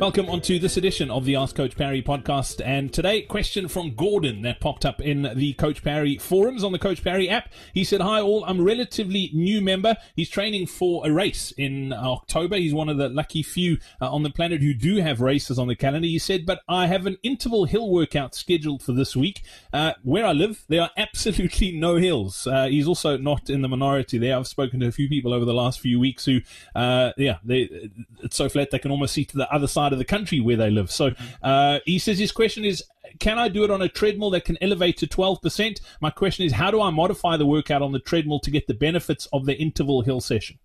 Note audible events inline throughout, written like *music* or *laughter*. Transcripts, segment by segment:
Welcome onto this edition of the Ask Coach Parry podcast. And today, question from Gordon that popped up in the Coach Parry forums on the Coach Parry app. He said, Hi all, I'm a relatively new member. He's training for a race in October. He's one of the lucky few uh, on the planet who do have races on the calendar. He said, But I have an interval hill workout scheduled for this week. Uh, where I live, there are absolutely *laughs* no hills. Uh, he's also not in the minority there. I've spoken to a few people over the last few weeks who, uh, yeah, they, it's so flat they can almost see to the other side of the country where they live. So uh, he says his question is, can I do it on a treadmill that can elevate to 12%? My question is, how do I modify the workout on the treadmill to get the benefits of the interval hill session?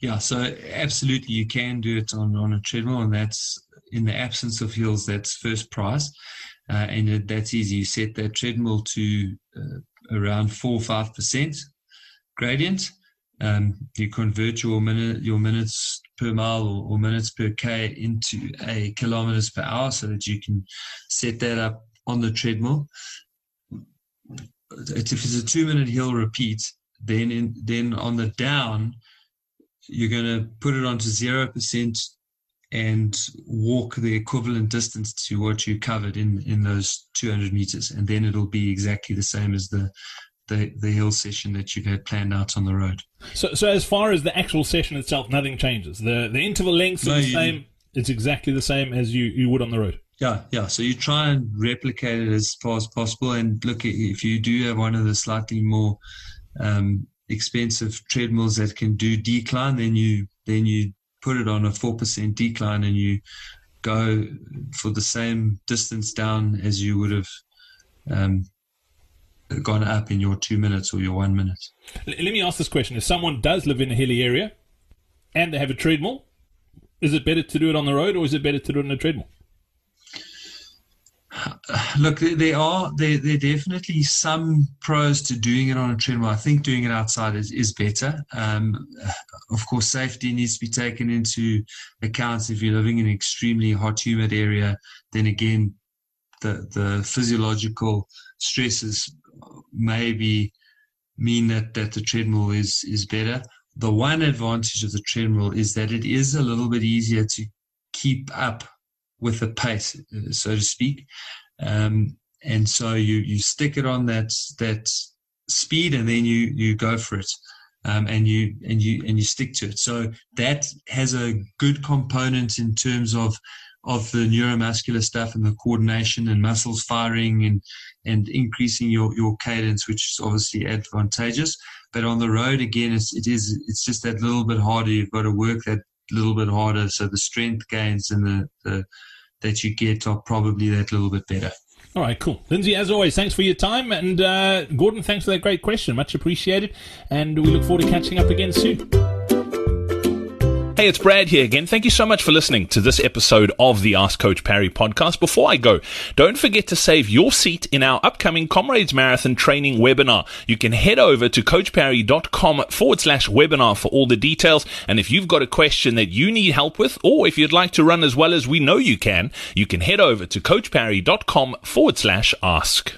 Yeah, so absolutely you can do it on, on a treadmill, and that's in the absence of hills, that's first prize. Uh, and that's easy. You set that treadmill to uh, around 4 or 5% gradient um, you convert your minute your minutes per mile or, or, minutes per k into a kilometers per hour so that you can set that up on the treadmill. If it's a two minute hill repeat then in, then on the down you're going to put it onto zero percent and walk the equivalent distance to what you covered in in those 200 meters. And then it'll be exactly the same as the the, the hill session that you've had planned out on the road. So, so as far as the actual session itself, nothing changes. The the interval lengths no, are the you, same. It's exactly the same as you, you would on the road. Yeah, yeah. So you try and replicate it as far as possible. And look, if you do have one of the slightly more um, expensive treadmills that can do decline, then you then you put it on a four percent decline, and you go for the same distance down as you would have um, gone up in your two minutes or your one minute. Let me ask this question: If someone does live in a hilly area and they have a treadmill, is it better to do it on the road or is it better to do it on a treadmill? *sighs* Look, there are there, there are definitely some pros to doing it on a treadmill. I think doing it outside is, is better. Um, *sighs* of course, safety needs to be taken into account. If you're living in an extremely hot, humid area, then again, the the physiological stresses maybe mean that, that the treadmill is, is better. The one advantage of the treadmill is that it is a little bit easier to keep up with the pace, uh, so to speak. Um, and so you, you stick it on that, that speed and then you, you go for it. Um, and you and you and you stick to it. So that has a good component in terms of of the neuromuscular stuff and the coordination and muscles firing and and increasing your your cadence, which is obviously advantageous. But on the road, again, it's it is it's just that little bit harder. You've got to work that little bit harder. So the strength gains and the, the that you get are probably that little bit better. All right, cool. Lindsey, as always, thanks for your time. And uh, Gordon, thanks for that great question. Much appreciated. And we look forward to catching up again soon. Hey, it's Brad here again. Thank you so much for listening to this episode of the Ask Coach Parry podcast. Before I go, don't forget to save your seat in our upcoming Comrades Marathon training webinar. You can head over to coachparry.com forward slash webinar for all the details. And if you've got a question that you need help with, or if you'd like to run as well as we know you can, you can head over to coachparry.com forward slash ask.